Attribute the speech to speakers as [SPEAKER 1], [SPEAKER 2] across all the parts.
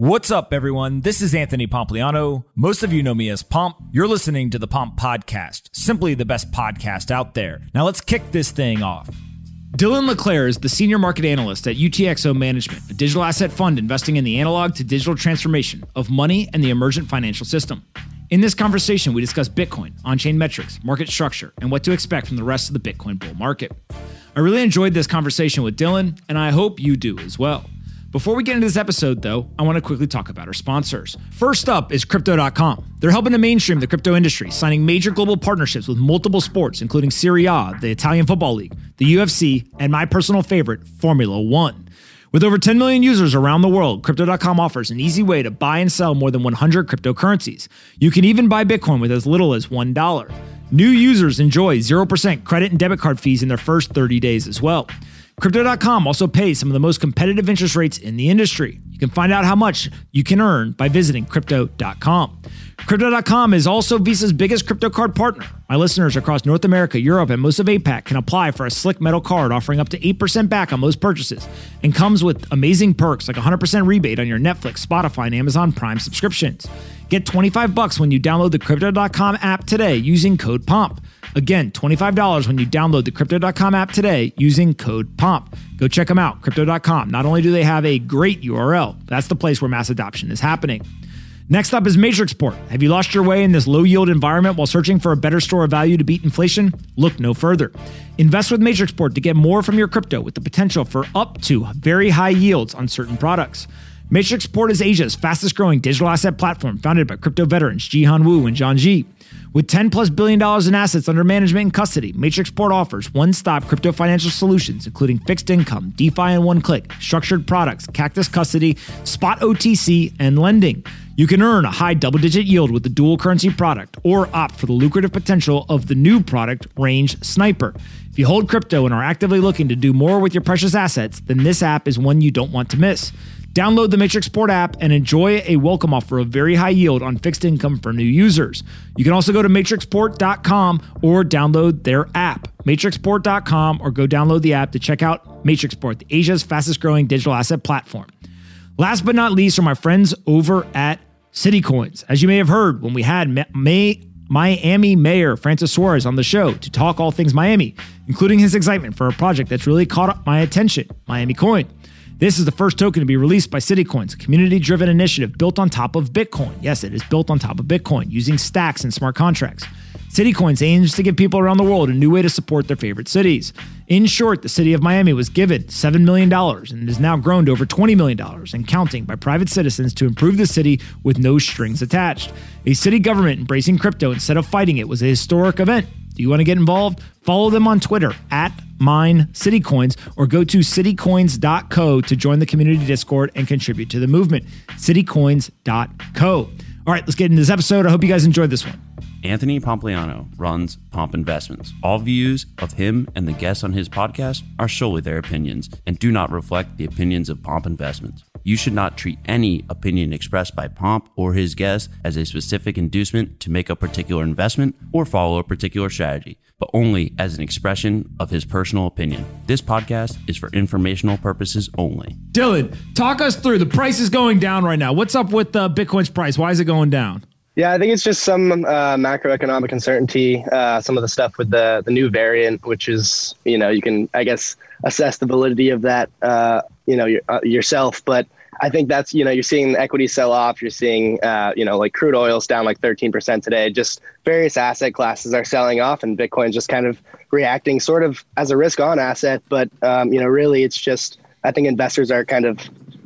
[SPEAKER 1] What's up, everyone? This is Anthony Pompliano. Most of you know me as Pomp. You're listening to the Pomp Podcast, simply the best podcast out there. Now let's kick this thing off. Dylan LeClair is the senior market analyst at UTXO Management, a digital asset fund investing in the analog to digital transformation of money and the emergent financial system. In this conversation, we discuss Bitcoin, on chain metrics, market structure, and what to expect from the rest of the Bitcoin bull market. I really enjoyed this conversation with Dylan, and I hope you do as well. Before we get into this episode, though, I want to quickly talk about our sponsors. First up is Crypto.com. They're helping to mainstream the crypto industry, signing major global partnerships with multiple sports, including Serie A, the Italian Football League, the UFC, and my personal favorite, Formula One. With over 10 million users around the world, Crypto.com offers an easy way to buy and sell more than 100 cryptocurrencies. You can even buy Bitcoin with as little as $1. New users enjoy 0% credit and debit card fees in their first 30 days as well. Crypto.com also pays some of the most competitive interest rates in the industry. You can find out how much you can earn by visiting Crypto.com. Crypto.com is also Visa's biggest crypto card partner. My listeners across North America, Europe, and most of APAC can apply for a slick metal card offering up to 8% back on most purchases and comes with amazing perks like 100% rebate on your Netflix, Spotify, and Amazon Prime subscriptions. Get 25 bucks when you download the Crypto.com app today using code POMP. Again, $25 when you download the Crypto.com app today using code POMP. Go check them out, Crypto.com. Not only do they have a great URL, that's the place where mass adoption is happening. Next up is Matrixport. Have you lost your way in this low yield environment while searching for a better store of value to beat inflation? Look no further. Invest with Matrixport to get more from your crypto with the potential for up to very high yields on certain products. Matrixport is Asia's fastest growing digital asset platform founded by crypto veterans Jihan Wu and John Ge. With 10 plus billion dollars in assets under management and custody, Matrixport offers one stop crypto financial solutions, including fixed income, DeFi in one click, structured products, Cactus custody, spot OTC, and lending. You can earn a high double digit yield with the dual currency product or opt for the lucrative potential of the new product, Range Sniper. If you hold crypto and are actively looking to do more with your precious assets, then this app is one you don't want to miss. Download the Matrixport app and enjoy a welcome offer of very high yield on fixed income for new users. You can also go to matrixport.com or download their app, matrixport.com, or go download the app to check out Matrixport, Asia's fastest growing digital asset platform. Last but not least are my friends over at CityCoins. As you may have heard when we had May Miami Mayor Francis Suarez on the show to talk all things Miami, including his excitement for a project that's really caught my attention, Miami Coin. This is the first token to be released by CityCoins, a community driven initiative built on top of Bitcoin. Yes, it is built on top of Bitcoin using stacks and smart contracts. CityCoins aims to give people around the world a new way to support their favorite cities. In short, the city of Miami was given $7 million and has now grown to over $20 million and counting by private citizens to improve the city with no strings attached. A city government embracing crypto instead of fighting it was a historic event. Do you want to get involved? Follow them on Twitter at mine CityCoins or go to citycoins.co to join the community Discord and contribute to the movement. CityCoins.co. All right, let's get into this episode. I hope you guys enjoyed this one.
[SPEAKER 2] Anthony Pompliano runs Pomp Investments. All views of him and the guests on his podcast are solely their opinions and do not reflect the opinions of Pomp Investments. You should not treat any opinion expressed by Pomp or his guests as a specific inducement to make a particular investment or follow a particular strategy but only as an expression of his personal opinion. This podcast is for informational purposes only.
[SPEAKER 1] Dylan, talk us through the price is going down right now. What's up with uh, Bitcoin's price? Why is it going down?
[SPEAKER 3] Yeah, I think it's just some uh, macroeconomic uncertainty. Uh, some of the stuff with the the new variant, which is you know you can I guess assess the validity of that uh, you know your, uh, yourself, but I think that's you know you're seeing equity sell off. You're seeing uh, you know like crude oil's down like 13% today. Just various asset classes are selling off, and Bitcoin's just kind of reacting sort of as a risk on asset. But um, you know really it's just I think investors are kind of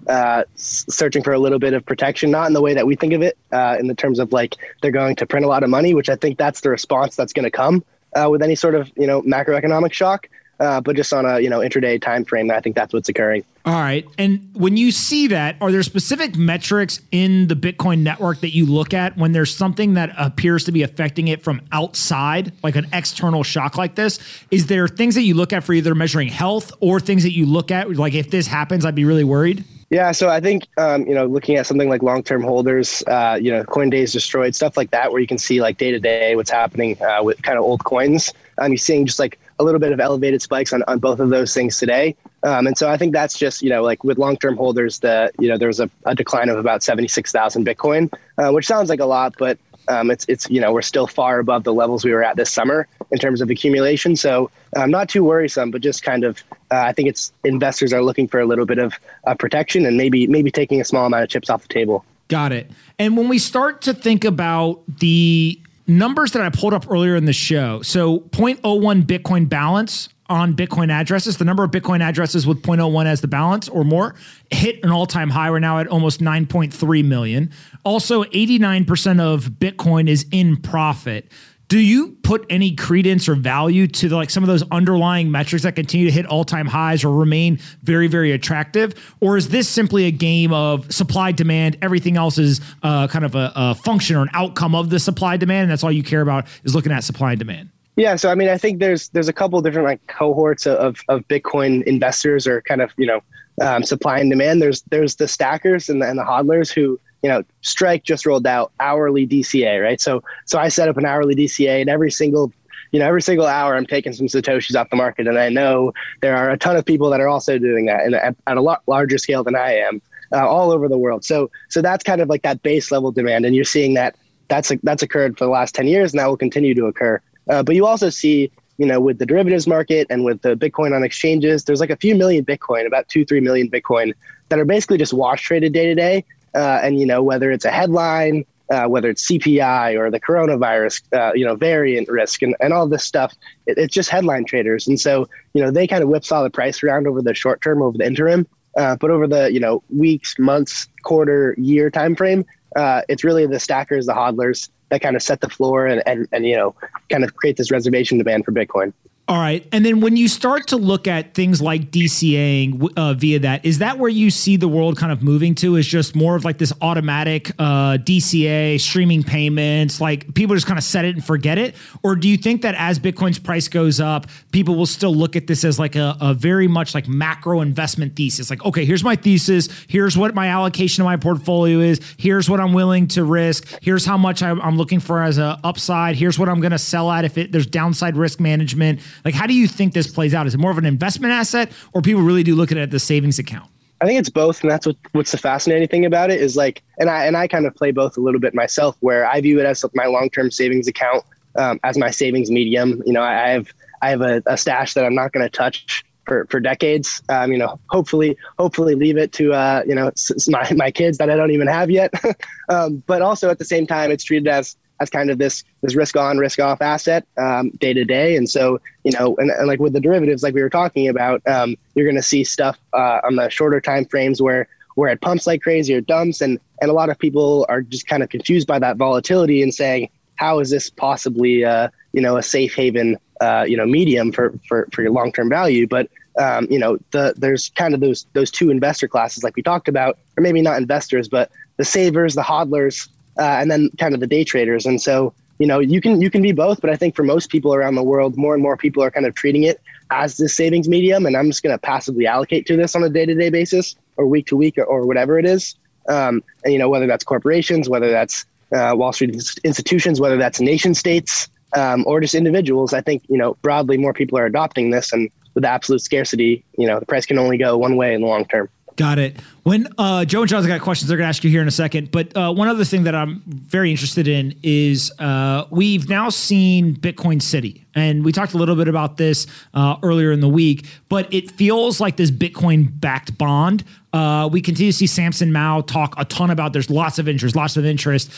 [SPEAKER 3] uh, searching for a little bit of protection, not in the way that we think of it, uh, in the terms of like they're going to print a lot of money, which I think that's the response that's going to come uh, with any sort of you know macroeconomic shock uh, but just on a you know intraday time frame, I think that's what's occurring.
[SPEAKER 1] All right, and when you see that, are there specific metrics in the Bitcoin network that you look at when there's something that appears to be affecting it from outside, like an external shock like this? Is there things that you look at for either measuring health or things that you look at like if this happens, I'd be really worried?
[SPEAKER 3] Yeah, so I think um, you know, looking at something like long-term holders, uh, you know, CoinDays destroyed stuff like that, where you can see like day to day what's happening uh, with kind of old coins. Um, you're seeing just like a little bit of elevated spikes on, on both of those things today. Um, and so I think that's just, you know, like with long term holders, the, you know, there was a, a decline of about 76,000 Bitcoin, uh, which sounds like a lot, but um, it's, it's, you know, we're still far above the levels we were at this summer in terms of accumulation. So I'm um, not too worrisome, but just kind of, uh, I think it's investors are looking for a little bit of uh, protection and maybe, maybe taking a small amount of chips off the table.
[SPEAKER 1] Got it. And when we start to think about the numbers that I pulled up earlier in the show, so 0.01 Bitcoin balance on Bitcoin addresses. The number of Bitcoin addresses with 0.01 as the balance or more hit an all time high. We're now at almost 9.3 million. Also, 89% of Bitcoin is in profit. Do you put any credence or value to the, like some of those underlying metrics that continue to hit all time highs or remain very, very attractive? Or is this simply a game of supply demand? Everything else is uh, kind of a, a function or an outcome of the supply demand. And that's all you care about is looking at supply and demand.
[SPEAKER 3] Yeah, so I mean, I think there's there's a couple different like cohorts of of Bitcoin investors or kind of you know um, supply and demand. There's there's the stackers and the, and the hodlers who you know Strike just rolled out hourly DCA, right? So so I set up an hourly DCA, and every single you know every single hour I'm taking some satoshis off the market, and I know there are a ton of people that are also doing that, and at, at a lot larger scale than I am, uh, all over the world. So so that's kind of like that base level demand, and you're seeing that that's that's occurred for the last 10 years and that will continue to occur uh, but you also see, you know, with the derivatives market and with the Bitcoin on exchanges, there's like a few million Bitcoin, about two, three million Bitcoin that are basically just wash traded day to day. Uh, and, you know, whether it's a headline, uh, whether it's CPI or the coronavirus, uh, you know, variant risk and, and all this stuff, it, it's just headline traders. And so, you know, they kind of whipsaw the price around over the short term, over the interim. Uh, but over the, you know, weeks, months, quarter, year time frame, uh, it's really the stackers, the hodlers, that kind of set the floor and, and, and you know kind of create this reservation demand for Bitcoin.
[SPEAKER 1] All right. And then when you start to look at things like DCAing uh, via that, is that where you see the world kind of moving to? Is just more of like this automatic uh, DCA, streaming payments, like people just kind of set it and forget it? Or do you think that as Bitcoin's price goes up, people will still look at this as like a, a very much like macro investment thesis? Like, okay, here's my thesis. Here's what my allocation of my portfolio is. Here's what I'm willing to risk. Here's how much I'm looking for as a upside. Here's what I'm going to sell at if it, there's downside risk management like, how do you think this plays out? Is it more of an investment asset, or people really do look at it as the savings account?
[SPEAKER 3] I think it's both, and that's what what's the fascinating thing about it is like, and I and I kind of play both a little bit myself, where I view it as my long term savings account, um, as my savings medium. You know, I have I have a, a stash that I'm not going to touch for, for decades. Um, you know, hopefully, hopefully leave it to, uh, you know, my, my kids that I don't even have yet. um, but also at the same time, it's treated as as kind of this this risk on risk off asset um, day to day. And so you know and, and, like with the derivatives like we were talking about um, you're going to see stuff uh, on the shorter time frames where where it pumps like crazy or dumps. And and a lot of people are just kind of confused by that volatility and saying how is this possibly uh, you know a safe haven uh, you know medium for for, for your long term value? But um, you know the there's kind of those those two investor classes like we talked about or maybe not investors but the savers the hodlers uh, and then kind of the day traders. And so, you know, you can you can be both, but I think for most people around the world, more and more people are kind of treating it as this savings medium, and I'm just going to passively allocate to this on a day to day basis or week to week or, whatever it is. Um, and you know, whether that's corporations, whether that's uh, Wall Street institutions, whether that's nation states, um, or just individuals, I think you know broadly more people are adopting this, and with absolute scarcity, you know, the price can only go one way in the long term.
[SPEAKER 1] Got it. When uh, Joe and John's got questions, they're going to ask you here in a second. But uh, one other thing that I'm very interested in is uh, we've now seen Bitcoin City, and we talked a little bit about this uh, earlier in the week. But it feels like this Bitcoin-backed bond. Uh, we continue to see Samson Mow talk a ton about. There's lots of interest, lots of interest.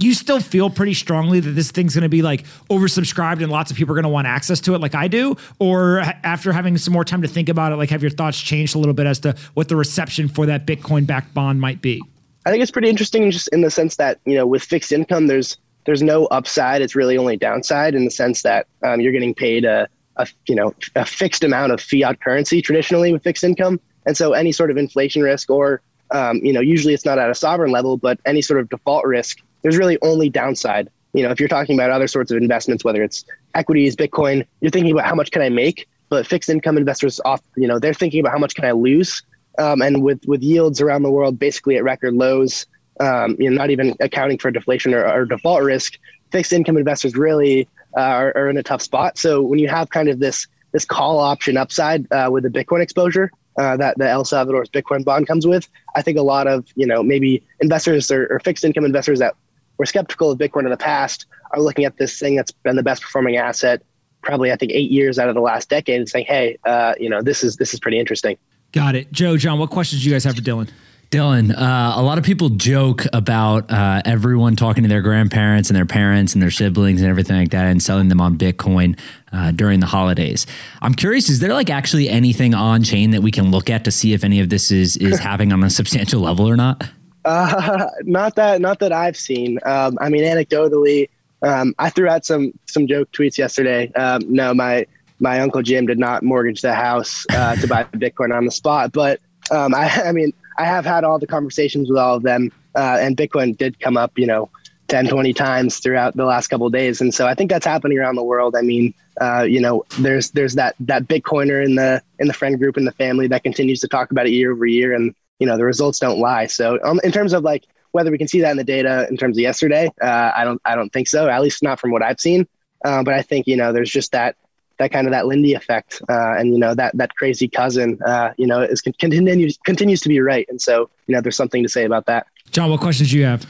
[SPEAKER 1] You still feel pretty strongly that this thing's going to be like oversubscribed and lots of people are going to want access to it, like I do. Or after having some more time to think about it, like have your thoughts changed a little bit as to what the reception reception for that Bitcoin backed bond might be?
[SPEAKER 3] I think it's pretty interesting just in the sense that, you know, with fixed income, there's there's no upside. It's really only downside in the sense that um, you're getting paid a, a, you know, a fixed amount of fiat currency traditionally with fixed income. And so any sort of inflation risk or, um, you know, usually it's not at a sovereign level, but any sort of default risk, there's really only downside. You know, if you're talking about other sorts of investments, whether it's equities, Bitcoin, you're thinking about how much can I make? But fixed income investors off, you know, they're thinking about how much can I lose? um, and with with yields around the world basically at record lows, um, you know, not even accounting for deflation or, or default risk, fixed income investors really uh, are, are, in a tough spot. So when you have kind of this this call option upside uh, with the Bitcoin exposure uh, that the El Salvador's Bitcoin bond comes with. I think a lot of you know maybe investors or, or fixed income investors that were skeptical of Bitcoin in the past are looking at this thing that's been the best performing asset probably I think eight years out of the last decade and saying, hey, uh, you know, this is this is pretty interesting.
[SPEAKER 1] Got it, Joe. John, what questions do you guys have for Dylan?
[SPEAKER 4] Dylan, uh, a lot of people joke about uh, everyone talking to their grandparents and their parents and their siblings and everything like that and selling them on Bitcoin uh, during the holidays. I'm curious, is there like actually anything on chain that we can look at to see if any of this is is happening on a substantial level or not?
[SPEAKER 3] Uh, not that, not that I've seen. Um, I mean, anecdotally, um, I threw out some some joke tweets yesterday. Um, no, my my uncle Jim did not mortgage the house uh, to buy Bitcoin on the spot, but um, I, I mean, I have had all the conversations with all of them, uh, and Bitcoin did come up, you know, 10, 20 times throughout the last couple of days. And so I think that's happening around the world. I mean, uh, you know, there's there's that that Bitcoiner in the in the friend group in the family that continues to talk about it year over year, and you know the results don't lie. So um, in terms of like whether we can see that in the data in terms of yesterday, uh, I don't I don't think so. At least not from what I've seen. Uh, but I think you know there's just that that kind of that Lindy effect, uh, and you know that that crazy cousin, uh, you know, is continues continues to be right, and so you know there's something to say about that.
[SPEAKER 1] John, what questions do you have?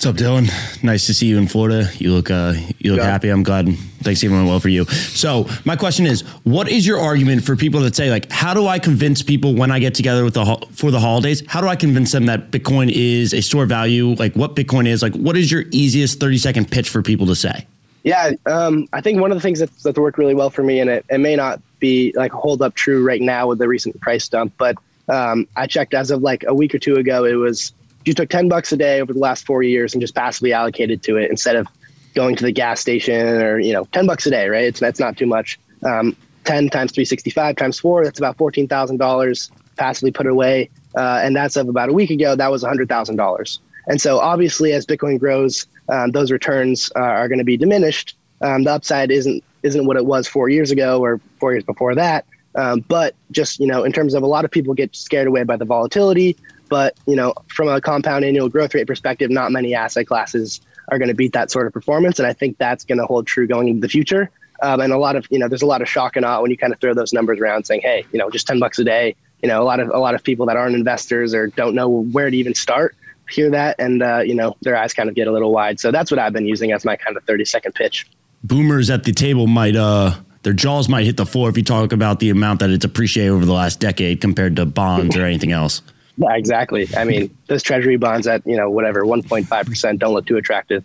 [SPEAKER 2] What's up, Dylan? Nice to see you in Florida. You look uh, you look yeah. happy. I'm glad Thanksgiving went well for you. So my question is, what is your argument for people that say like, how do I convince people when I get together with the for the holidays? How do I convince them that Bitcoin is a store value? Like what Bitcoin is? Like what is your easiest 30 second pitch for people to say?
[SPEAKER 3] Yeah, um, I think one of the things that that worked really well for me, and it, it may not be like hold up true right now with the recent price dump, but um, I checked as of like a week or two ago, it was you took 10 bucks a day over the last four years and just passively allocated to it instead of going to the gas station or, you know, 10 bucks a day, right? It's, not too much. Um, 10 times 365 times four, that's about $14,000 passively put away. Uh, and that's of about a week ago, that was $100,000. And so obviously as Bitcoin grows, um, those returns uh, are going to be diminished. Um, the upside isn't, isn't what it was four years ago or four years before that. Um, but just, you know, in terms of a lot of people get scared away by the volatility, but you know, from a compound annual growth rate perspective, not many asset classes are going to beat that sort of performance, and I think that's going to hold true going into the future. Um, and a lot of you know, there's a lot of shock and awe when you kind of throw those numbers around, saying, "Hey, you know, just ten bucks a day." You know, a lot of a lot of people that aren't investors or don't know where to even start hear that, and uh, you know, their eyes kind of get a little wide. So that's what I've been using as my kind of 30 second pitch.
[SPEAKER 2] Boomers at the table might uh their jaws might hit the floor if you talk about the amount that it's appreciated over the last decade compared to bonds or anything else.
[SPEAKER 3] Exactly. I mean, those treasury bonds at, you know, whatever, 1.5% don't look too attractive.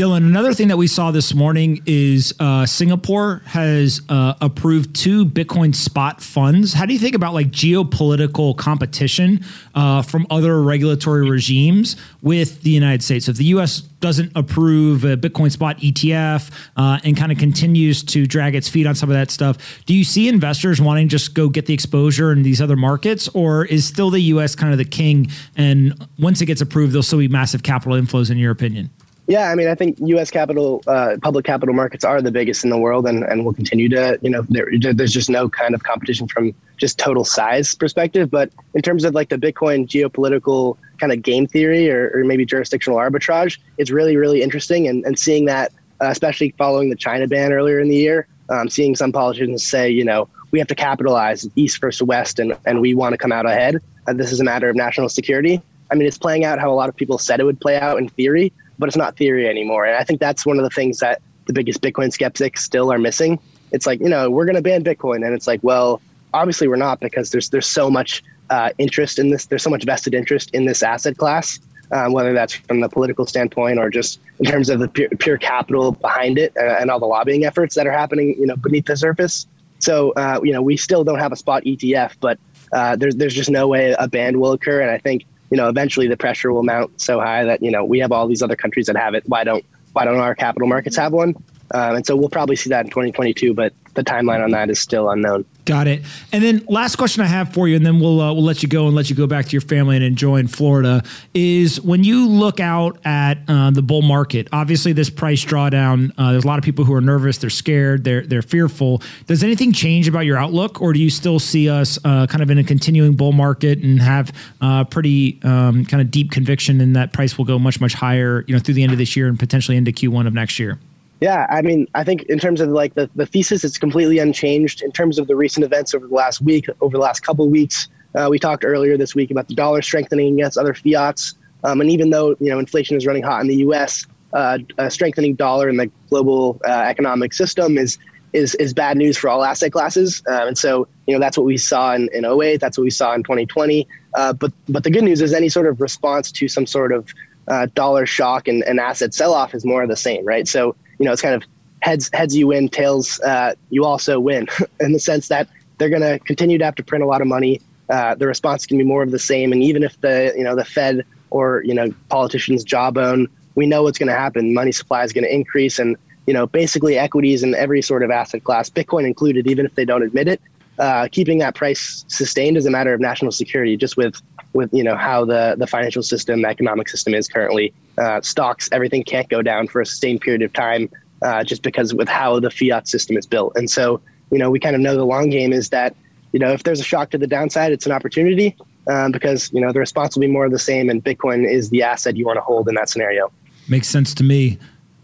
[SPEAKER 1] Dylan, another thing that we saw this morning is uh, Singapore has uh, approved two Bitcoin spot funds. How do you think about like geopolitical competition uh, from other regulatory regimes with the United States? If the U.S. doesn't approve a Bitcoin spot ETF uh, and kind of continues to drag its feet on some of that stuff, do you see investors wanting to just go get the exposure in these other markets, or is still the U.S. kind of the king? And once it gets approved, there'll still be massive capital inflows, in your opinion?
[SPEAKER 3] Yeah, I mean, I think U.S. capital, uh, public capital markets are the biggest in the world, and, and will continue to. You know, there, there's just no kind of competition from just total size perspective. But in terms of like the Bitcoin geopolitical kind of game theory or, or maybe jurisdictional arbitrage, it's really really interesting. And, and seeing that, uh, especially following the China ban earlier in the year, um, seeing some politicians say, you know, we have to capitalize East versus West, and and we want to come out ahead. Uh, this is a matter of national security. I mean, it's playing out how a lot of people said it would play out in theory, but it's not theory anymore. And I think that's one of the things that the biggest Bitcoin skeptics still are missing. It's like, you know, we're going to ban Bitcoin. And it's like, well, obviously we're not because there's, there's so much uh, interest in this. There's so much vested interest in this asset class, um, whether that's from the political standpoint or just in terms of the pure, pure capital behind it uh, and all the lobbying efforts that are happening, you know, beneath the surface. So, uh, you know, we still don't have a spot ETF, but uh, there's, there's just no way a ban will occur. And I think you know, eventually the pressure will mount so high that you know we have all these other countries that have it. Why don't why don't our capital markets have one? Um, and so we'll probably see that in 2022, but the timeline on that is still unknown.
[SPEAKER 1] Got it. And then last question I have for you, and then we'll uh, we'll let you go and let you go back to your family and enjoy in Florida. Is when you look out at uh, the bull market. Obviously, this price drawdown. Uh, there's a lot of people who are nervous. They're scared. They're they're fearful. Does anything change about your outlook, or do you still see us uh, kind of in a continuing bull market and have uh, pretty um, kind of deep conviction in that price will go much much higher, you know, through the end of this year and potentially into Q1 of next year?
[SPEAKER 3] Yeah, I mean, I think in terms of like the, the thesis, it's completely unchanged. In terms of the recent events over the last week, over the last couple of weeks, uh, we talked earlier this week about the dollar strengthening against other fiats, um, and even though you know inflation is running hot in the U.S., uh, a strengthening dollar in the global uh, economic system is is is bad news for all asset classes. Uh, and so you know that's what we saw in, in 08, that's what we saw in 2020. Uh, but but the good news is any sort of response to some sort of uh, dollar shock and, and asset sell off is more of the same, right? So you know, it's kind of heads heads you win, tails uh, you also win, in the sense that they're going to continue to have to print a lot of money. Uh, the response can be more of the same, and even if the you know the Fed or you know politicians jawbone, we know what's going to happen. Money supply is going to increase, and you know basically equities in every sort of asset class, Bitcoin included, even if they don't admit it, uh, keeping that price sustained is a matter of national security. Just with with you know how the the financial system, the economic system is currently. Uh, stocks, everything can't go down for a sustained period of time, uh, just because with how the fiat system is built. And so, you know, we kind of know the long game is that, you know, if there's a shock to the downside, it's an opportunity um, because you know the response will be more of the same, and Bitcoin is the asset you want to hold in that scenario.
[SPEAKER 1] Makes sense to me.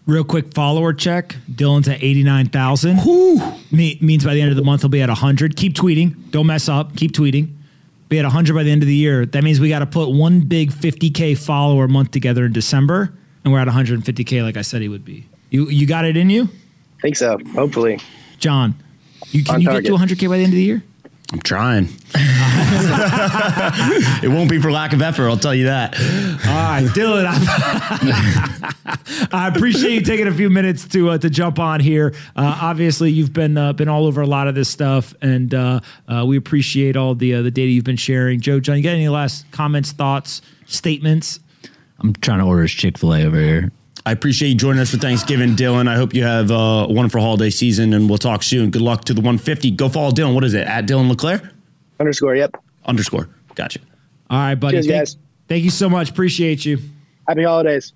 [SPEAKER 1] Real quick follower check. Dylan's at 89,000. Me- means by the end of the month, he'll be at 100. Keep tweeting. Don't mess up. Keep tweeting. Be at 100 by the end of the year. That means we got to put one big 50K follower month together in December, and we're at 150K like I said he would be. You you got it in you?
[SPEAKER 3] I think so. Hopefully,
[SPEAKER 1] John, you, can
[SPEAKER 3] On
[SPEAKER 1] you get to 100K by the end of the year?
[SPEAKER 5] I'm trying. it won't be for lack of effort, I'll tell you that.
[SPEAKER 1] All right, Dylan. I, I appreciate you taking a few minutes to uh, to jump on here. Uh, obviously, you've been uh, been all over a lot of this stuff, and uh, uh, we appreciate all the uh, the data you've been sharing. Joe, John, you got any last comments, thoughts, statements?
[SPEAKER 4] I'm trying to order his Chick Fil A over here.
[SPEAKER 5] I appreciate you joining us for Thanksgiving, Dylan. I hope you have uh, a wonderful holiday season, and we'll talk soon. Good luck to the 150. Go follow Dylan. What is it? At Dylan LeClair?
[SPEAKER 3] underscore. Yep.
[SPEAKER 5] Underscore. Gotcha.
[SPEAKER 1] All right, buddy.
[SPEAKER 3] Cheers,
[SPEAKER 1] thank,
[SPEAKER 3] guys.
[SPEAKER 1] thank you so much. Appreciate you.
[SPEAKER 3] Happy holidays.